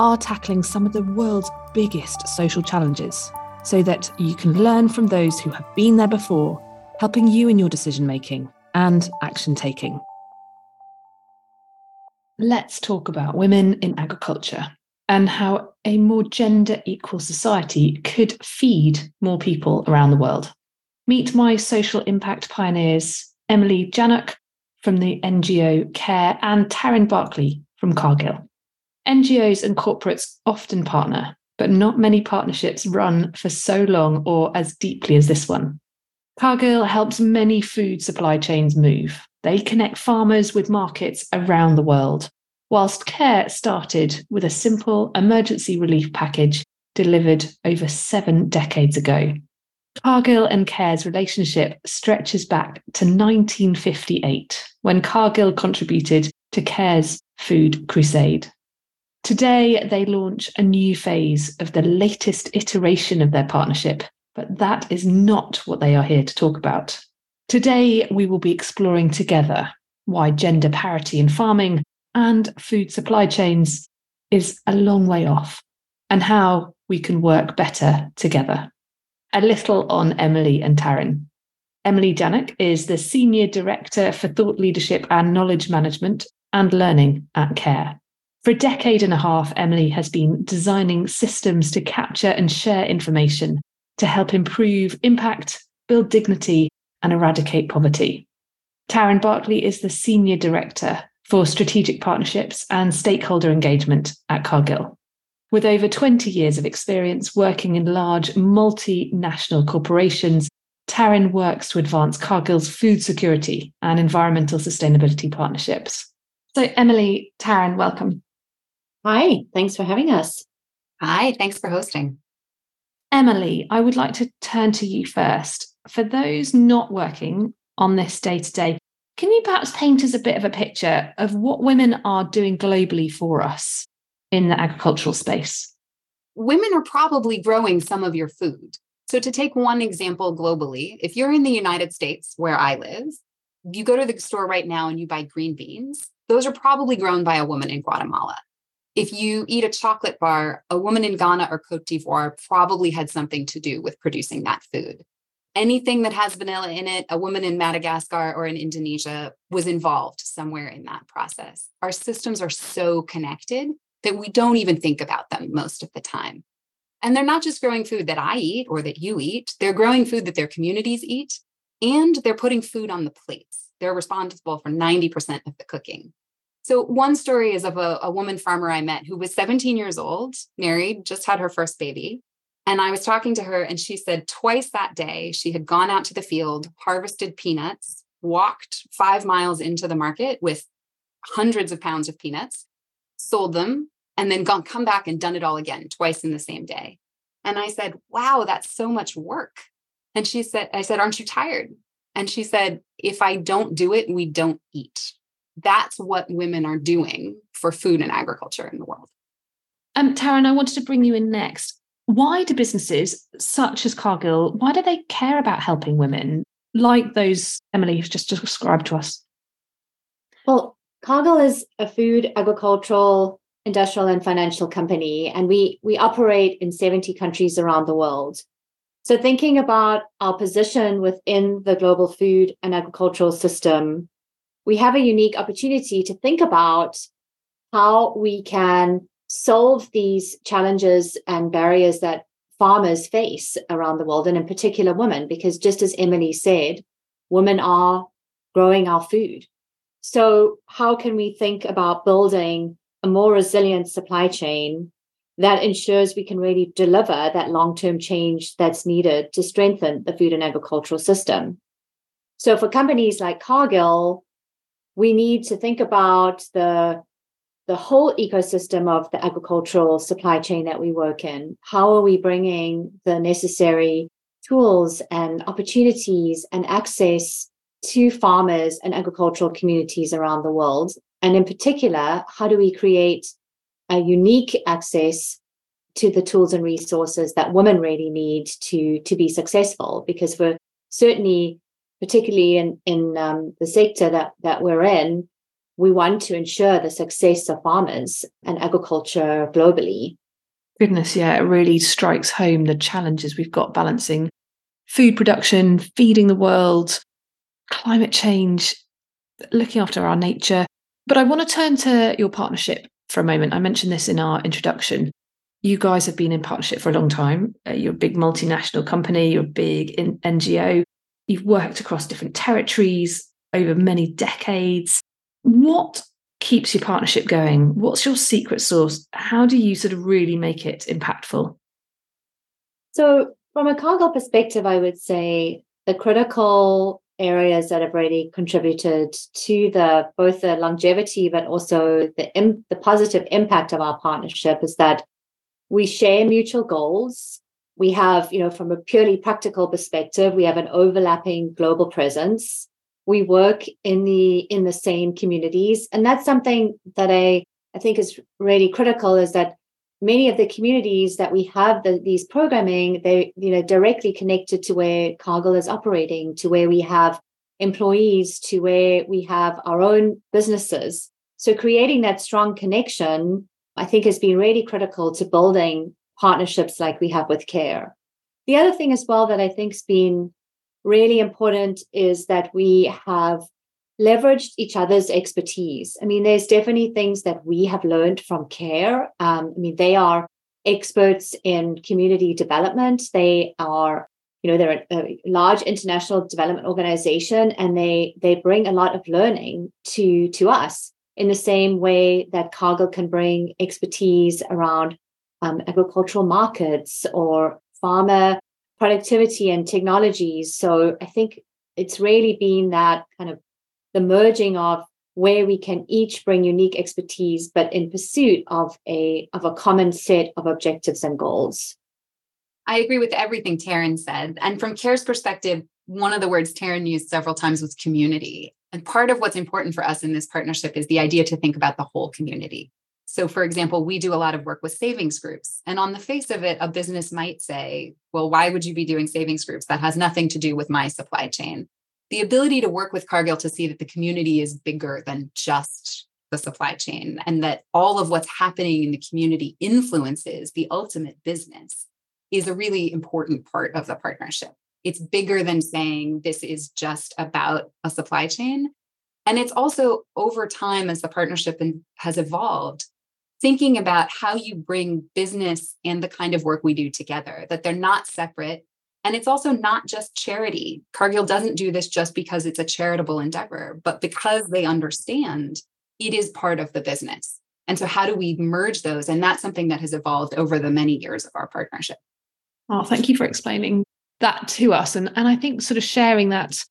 are tackling some of the world's biggest social challenges so that you can learn from those who have been there before, helping you in your decision making and action taking. Let's talk about women in agriculture and how a more gender equal society could feed more people around the world. Meet my social impact pioneers, Emily Janoch from the NGO CARE and Taryn Barclay from Cargill. NGOs and corporates often partner, but not many partnerships run for so long or as deeply as this one. Cargill helps many food supply chains move. They connect farmers with markets around the world, whilst CARE started with a simple emergency relief package delivered over seven decades ago. Cargill and CARE's relationship stretches back to 1958, when Cargill contributed to CARE's Food Crusade. Today, they launch a new phase of the latest iteration of their partnership, but that is not what they are here to talk about. Today, we will be exploring together why gender parity in farming and food supply chains is a long way off and how we can work better together. A little on Emily and Taryn. Emily Janoch is the Senior Director for Thought Leadership and Knowledge Management and Learning at CARE. For a decade and a half, Emily has been designing systems to capture and share information to help improve impact, build dignity, and eradicate poverty. Taryn Barclay is the Senior Director for Strategic Partnerships and Stakeholder Engagement at Cargill. With over 20 years of experience working in large multinational corporations, Taryn works to advance Cargill's food security and environmental sustainability partnerships. So, Emily, Taryn, welcome. Hi, thanks for having us. Hi, thanks for hosting. Emily, I would like to turn to you first. For those not working on this day to day, can you perhaps paint us a bit of a picture of what women are doing globally for us in the agricultural space? Women are probably growing some of your food. So, to take one example globally, if you're in the United States, where I live, you go to the store right now and you buy green beans, those are probably grown by a woman in Guatemala. If you eat a chocolate bar, a woman in Ghana or Cote d'Ivoire probably had something to do with producing that food. Anything that has vanilla in it, a woman in Madagascar or in Indonesia was involved somewhere in that process. Our systems are so connected that we don't even think about them most of the time. And they're not just growing food that I eat or that you eat, they're growing food that their communities eat, and they're putting food on the plates. They're responsible for 90% of the cooking. So, one story is of a, a woman farmer I met who was 17 years old, married, just had her first baby. And I was talking to her, and she said twice that day she had gone out to the field, harvested peanuts, walked five miles into the market with hundreds of pounds of peanuts, sold them, and then gone, come back and done it all again twice in the same day. And I said, Wow, that's so much work. And she said, I said, Aren't you tired? And she said, If I don't do it, we don't eat that's what women are doing for food and agriculture in the world. Um, Taryn, I wanted to bring you in next. Why do businesses such as Cargill, why do they care about helping women like those Emily has just described to us? Well, Cargill is a food, agricultural, industrial, and financial company, and we we operate in 70 countries around the world. So thinking about our position within the global food and agricultural system, we have a unique opportunity to think about how we can solve these challenges and barriers that farmers face around the world, and in particular women, because just as Emily said, women are growing our food. So, how can we think about building a more resilient supply chain that ensures we can really deliver that long term change that's needed to strengthen the food and agricultural system? So, for companies like Cargill, we need to think about the the whole ecosystem of the agricultural supply chain that we work in. How are we bringing the necessary tools and opportunities and access to farmers and agricultural communities around the world? And in particular, how do we create a unique access to the tools and resources that women really need to, to be successful? Because we're certainly, particularly in, in um, the sector that, that we're in, we want to ensure the success of farmers and agriculture globally. Goodness, yeah, it really strikes home the challenges we've got balancing food production, feeding the world, climate change, looking after our nature. But I want to turn to your partnership for a moment. I mentioned this in our introduction. You guys have been in partnership for a long time. Uh, you're a big multinational company, you're a big NGO. You've worked across different territories over many decades. What keeps your partnership going? What's your secret sauce? How do you sort of really make it impactful? So, from a Cargill perspective, I would say the critical areas that have really contributed to the both the longevity but also the the positive impact of our partnership is that we share mutual goals we have you know from a purely practical perspective we have an overlapping global presence we work in the in the same communities and that's something that i i think is really critical is that many of the communities that we have the, these programming, they you know directly connected to where Cargill is operating, to where we have employees, to where we have our own businesses. So creating that strong connection, I think, has been really critical to building partnerships like we have with Care. The other thing as well that I think's been really important is that we have leveraged each other's expertise. I mean, there's definitely things that we have learned from CARE. Um, I mean, they are experts in community development. They are, you know, they're a, a, large international development organization, and they they bring a lot of learning to to us in the same way that Cargill can bring expertise around um, agricultural markets or farmer productivity and technologies. So I think it's really been that kind of the merging of where we can each bring unique expertise but in pursuit of a of a common set of objectives and goals. I agree with everything taryn said. And from care's perspective one of the words taryn used several times was community. And part of what's important for us in this partnership is the idea to think about the whole community so for example we do a lot of work with savings groups and on the face of it a business might say well why would you be doing savings groups that has nothing to do with my supply chain the ability to work with Cargill to see that the community is bigger than just the supply chain and that all of what's happening in the community influences the ultimate business is a really important part of the partnership. It's bigger than saying this is just about a supply chain. And it's also over time, as the partnership has evolved, thinking about how you bring business and the kind of work we do together, that they're not separate, and it's also not just charity. Cargill doesn't do this just because it's a charitable endeavor, but because they understand it is part of the business. And so, how do we merge those? And that's something that has evolved over the many years of our partnership. Oh, thank you for explaining that to us. And, and I think sort of sharing that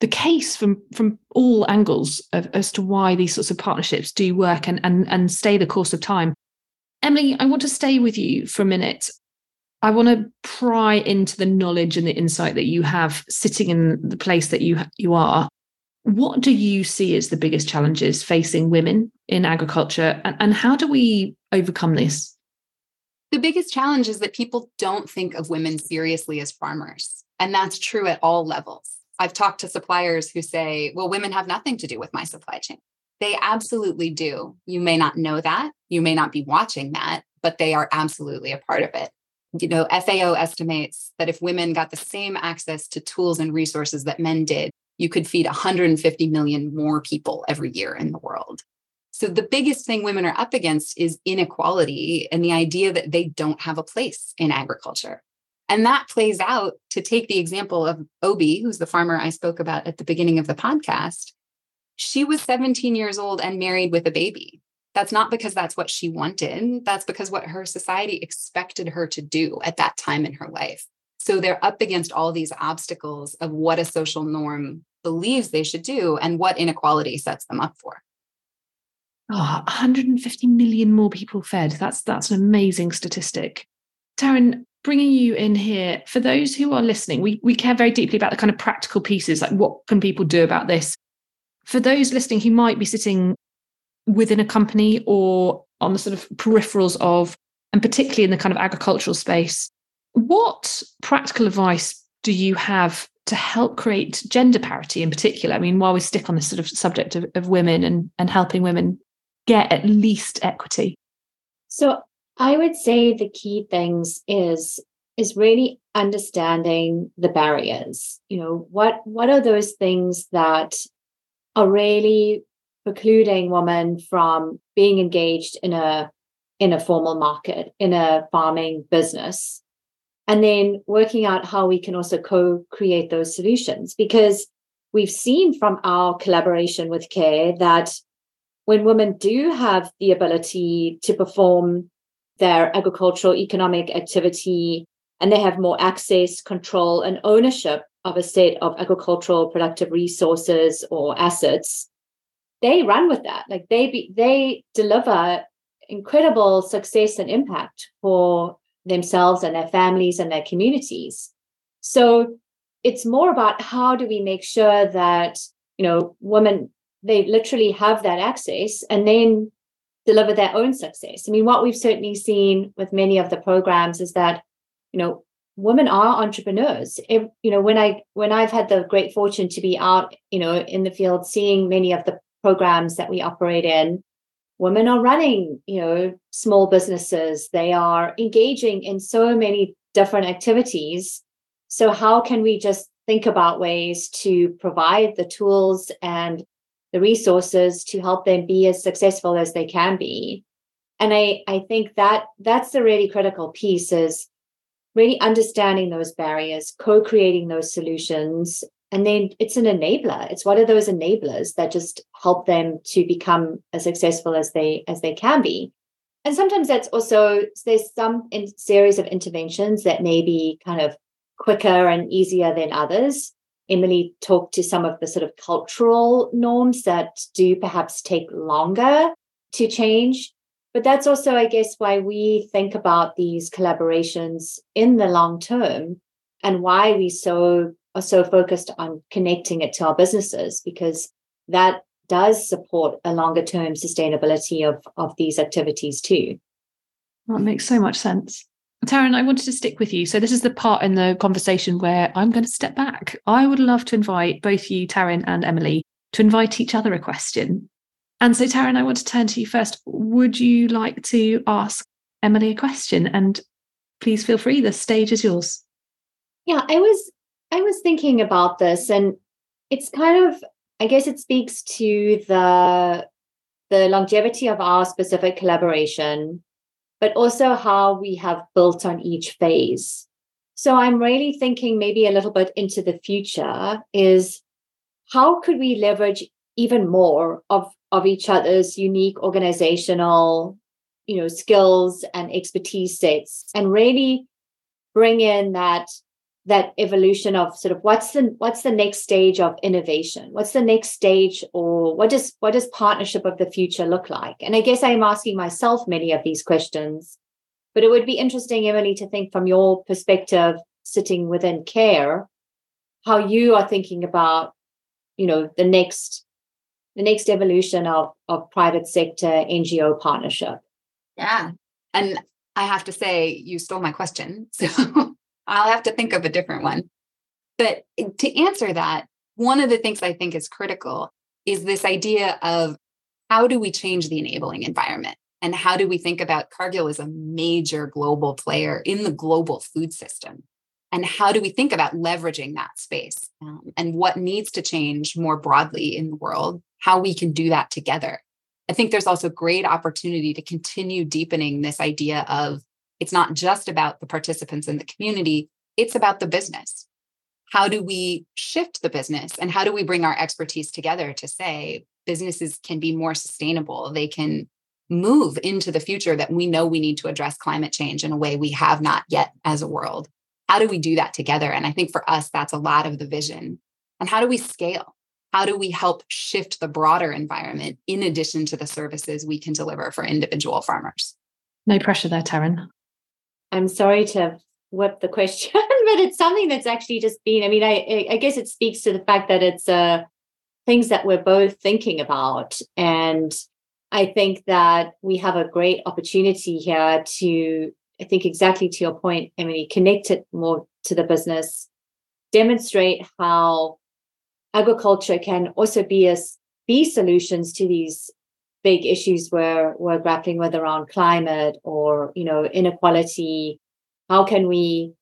the case from from all angles of, as to why these sorts of partnerships do work and, and and stay the course of time. Emily, I want to stay with you for a minute I want to pry into the knowledge and the insight that you have sitting in the place that you you are. What do you see as the biggest challenges facing women in agriculture, and, and how do we overcome this? The biggest challenge is that people don't think of women seriously as farmers, and that's true at all levels. I've talked to suppliers who say, "Well, women have nothing to do with my supply chain." They absolutely do. You may not know that, you may not be watching that, but they are absolutely a part of it you know, FAO estimates that if women got the same access to tools and resources that men did, you could feed 150 million more people every year in the world. So the biggest thing women are up against is inequality and the idea that they don't have a place in agriculture. And that plays out to take the example of Obi, who's the farmer I spoke about at the beginning of the podcast. She was 17 years old and married with a baby. That's not because that's what she wanted. That's because what her society expected her to do at that time in her life. So they're up against all these obstacles of what a social norm believes they should do and what inequality sets them up for. Oh, 150 million more people fed. That's that's an amazing statistic. Taryn, bringing you in here for those who are listening, we we care very deeply about the kind of practical pieces, like what can people do about this. For those listening who might be sitting within a company or on the sort of peripherals of, and particularly in the kind of agricultural space, what practical advice do you have to help create gender parity in particular? I mean, while we stick on this sort of subject of, of women and, and helping women get at least equity? So I would say the key things is is really understanding the barriers. You know, what what are those things that are really precluding women from being engaged in a in a formal market, in a farming business? And then working out how we can also co-create those solutions because we've seen from our collaboration with CARE that when women do have the ability to perform their agricultural economic activity and they have more access, control, and ownership of a set of agricultural productive resources or assets, they run with that. Like they be, they deliver incredible success and impact for themselves and their families and their communities. So it's more about how do we make sure that you know women they literally have that access and then deliver their own success. I mean, what we've certainly seen with many of the programs is that, you know, women are entrepreneurs. You know, when I when I've had the great fortune to be out, you know, in the field seeing many of the programs that we operate in, women are running, you know, small businesses. They are engaging in so many different activities. So how can we just think about ways to provide the tools and the resources to help them be as successful as they can be. And i i think that that's the really critical piece is really understanding those barriers co-creating those solutions and then it's an enabler. It's one of those enablers that just help them to become as successful as they as they can be. And sometimes that's also there's some in series of interventions that may be kind of quicker and easier than others Emily talked to some of the sort of cultural norms that do perhaps take longer to change. But that's also, I guess, why we think about these collaborations in the long term and why we so are so focused on connecting it to our businesses, because that does support a longer term sustainability of, of these activities too. That makes so much sense. Taryn, I wanted to stick with you. So, this is the part in the conversation where I'm going to step back. I would love to invite both you, Taryn, and Emily to invite each other a question. And so, Taryn, I want to turn to you first. Would you like to ask Emily a question? And please feel free, the stage is yours. Yeah, I was I was thinking about this and it's kind of I guess it speaks to the the longevity of our specific collaboration but also how we have built on each phase. So I'm really thinking maybe a little bit into the future is how could we leverage even more of, of each other's unique organizational you know skills and expertise sets and really bring in that that evolution of sort of what's the what's the next stage of innovation? What's the next stage or what does what does partnership of the future look like? And i guess i'm asking myself many of these questions but it would be interesting emily to think from your perspective sitting within care how you are thinking about you know the next the next evolution of of private sector ngo partnership. Yeah. And i have to say you stole my question. So I'll have to think of a different one. But to answer that, one of the things I think is critical is this idea of how do we change the enabling environment? And how do we think about Cargill as a major global player in the global food system? And how do we think about leveraging that space um, and what needs to change more broadly in the world, how we can do that together? I think there's also great opportunity to continue deepening this idea of it's not just about the participants in the community, it's about the business. How do we shift the business and how do we bring our expertise together to say businesses can be more sustainable? They can move into the future that we know we need to address climate change in a way we have not yet as a world. How do we do that together? And I think for us, that's a lot of the vision. And how do we scale? how do we help shift the broader environment in addition to the services we can deliver for individual farmers? No pressure there, Taryn. I'm sorry to whip the question, but it's something that's actually just been, I mean, I, I guess it speaks to the fact that it's uh, things that we're both thinking about. And I think that we have a great opportunity here to, I think exactly to your point, Emily, connect it more to the business, demonstrate how agriculture can also be as be solutions to these big issues we're we're grappling with around climate or you know inequality. How can we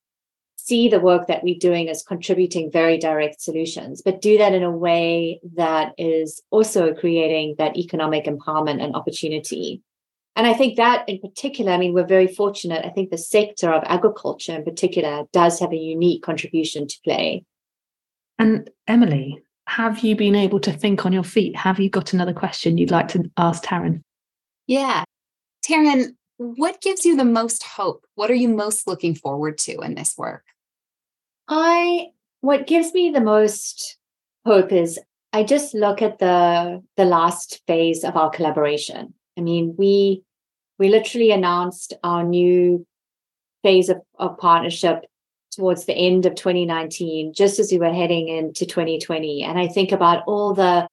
see the work that we're doing as contributing very direct solutions but do that in a way that is also creating that economic empowerment and opportunity? And i think that in particular i mean we're very fortunate. I think the sector of agriculture in particular does have a unique contribution to play. And emily have you been able to think on your feet? Have you got another question you'd like to ask Taryn? Yeah. Taryn, what gives you the most hope? What are you most looking forward to in this work? I what gives me the most hope is I just look at the the last phase of our collaboration. I mean, we we literally announced our new phase of, of partnership towards the end of 2019 just as we were heading into 2020 and i think about all the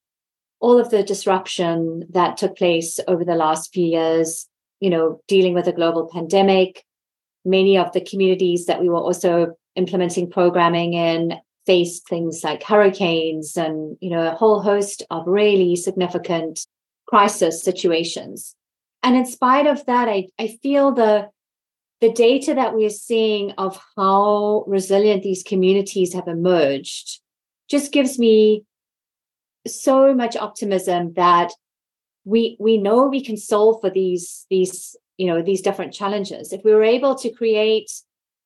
all of the disruption that took place over the last few years you know dealing with a global pandemic many of the communities that we were also implementing programming in faced things like hurricanes and you know a whole host of really significant crisis situations. And in spite of that i, I feel the the data that we're seeing of how resilient these communities have emerged just gives me so much optimism that we we know we can solve for these these you know these different challenges. If we were able to create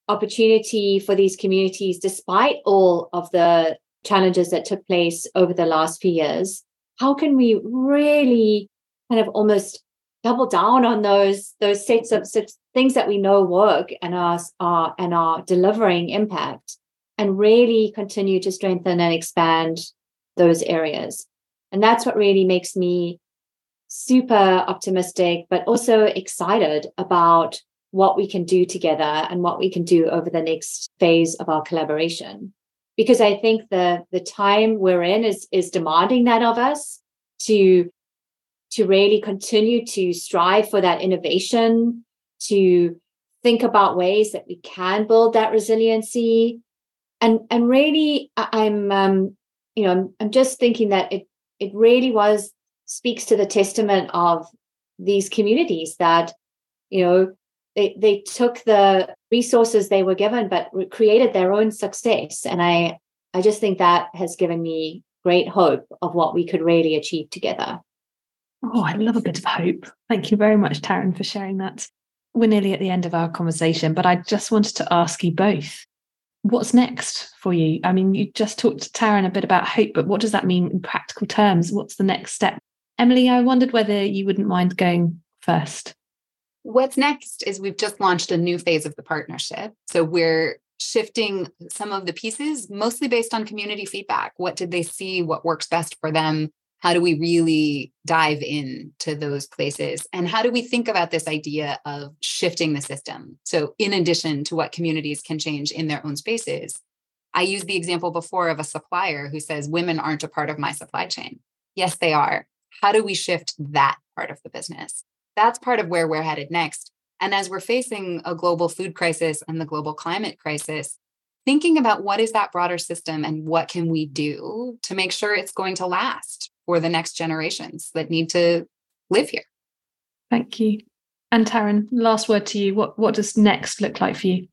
opportunity for these communities despite all of the challenges that took place over the last few years how can we really kind of almost double down on those those sets of things that we know work and are, are and are delivering impact and really continue to strengthen and expand those areas. And that's what really makes me super optimistic but also excited about what we can do together and what we can do over the next phase of our collaboration. Because i think the the time we're in is is demanding that of us to to really continue to strive for that innovation, to think about ways that we can build that resiliency. And, and really, I'm, um, you know, I'm, I'm just thinking that it, it really was speaks to the testament of these communities that, you know, they, they took the resources they were given, but created their own success. And I, I just think that has given me great hope of what we could really achieve together. Oh, I love a bit of hope. Thank you very much, Taryn, for sharing that. We're nearly at the end of our conversation, but I just wanted to ask you both what's next for you? I mean, you just talked to Taryn a bit about hope, but what does that mean in practical terms? What's the next step? Emily, I wondered whether you wouldn't mind going first. What's next is we've just launched a new phase of the partnership. So we're shifting some of the pieces mostly based on community feedback. What did they see? What works best for them? How do we really dive into those places? And how do we think about this idea of shifting the system? So in addition to what communities can change in their own spaces i used the example before of a supplier who says women aren't a part of my supply chain. Yes they are. How do we shift that part of the business? That's part of where we're headed next. And as we're facing a global food crisis and the global climate crisis thinking about what is that broader system and what can we do to make sure it's going to last for the next generations that need to live here. Thank you. And Taryn, last word to you. What what does next look like for you?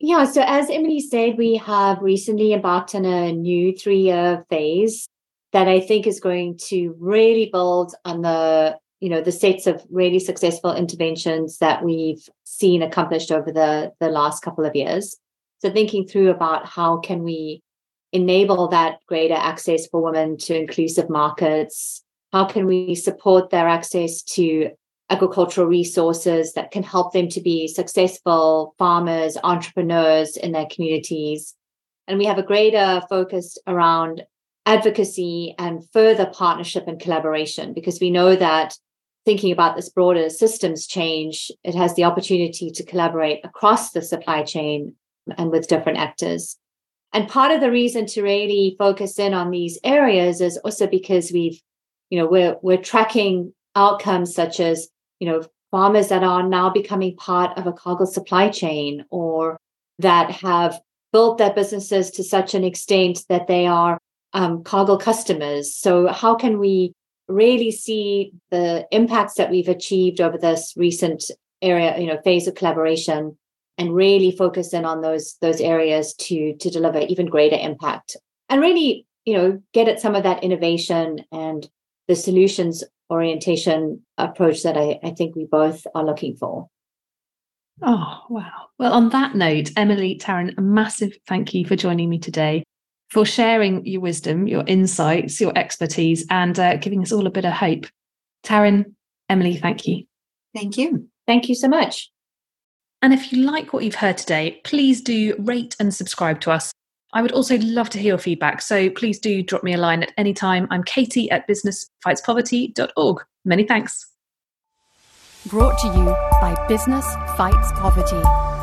Yeah, so as Emily said, we have recently embarked on a new three-year phase that I think is going to really build on the you know the sets of really successful interventions that we've seen accomplished over the the last couple of years. So thinking through about how can we enable that greater access for women to inclusive markets? How can we support their access to agricultural resources that can help them to be successful farmers, entrepreneurs in their communities? And we have a greater focus around advocacy and further partnership and collaboration because we know that thinking about this broader systems change, it has the opportunity to collaborate across the supply chain and with different actors. And part of the reason to really focus in on these areas is also because we've, you know, we're we're tracking outcomes such as, you know, farmers that are now becoming part of a cargill supply chain or that have built their businesses to such an extent that they are um, cargill customers. So how can we really see the impacts that we've achieved over this recent area, you know, phase of collaboration and really focus in on those those areas to to deliver even greater impact and really you know get at some of that innovation and the solutions orientation approach that I, I think we both are looking for. Oh wow. Well on that note emily taryn a massive thank you for joining me today for sharing your wisdom your insights your expertise and uh, giving us all a bit of hope. Taryn emily thank you. Thank you. Thank you so much and if you like what you've heard today, please do rate and subscribe to us. I would also love to hear your feedback, so please do drop me a line at any time. I'm Katie at businessfightspoverty.org. Many thanks. Brought to you by Business Fights Poverty.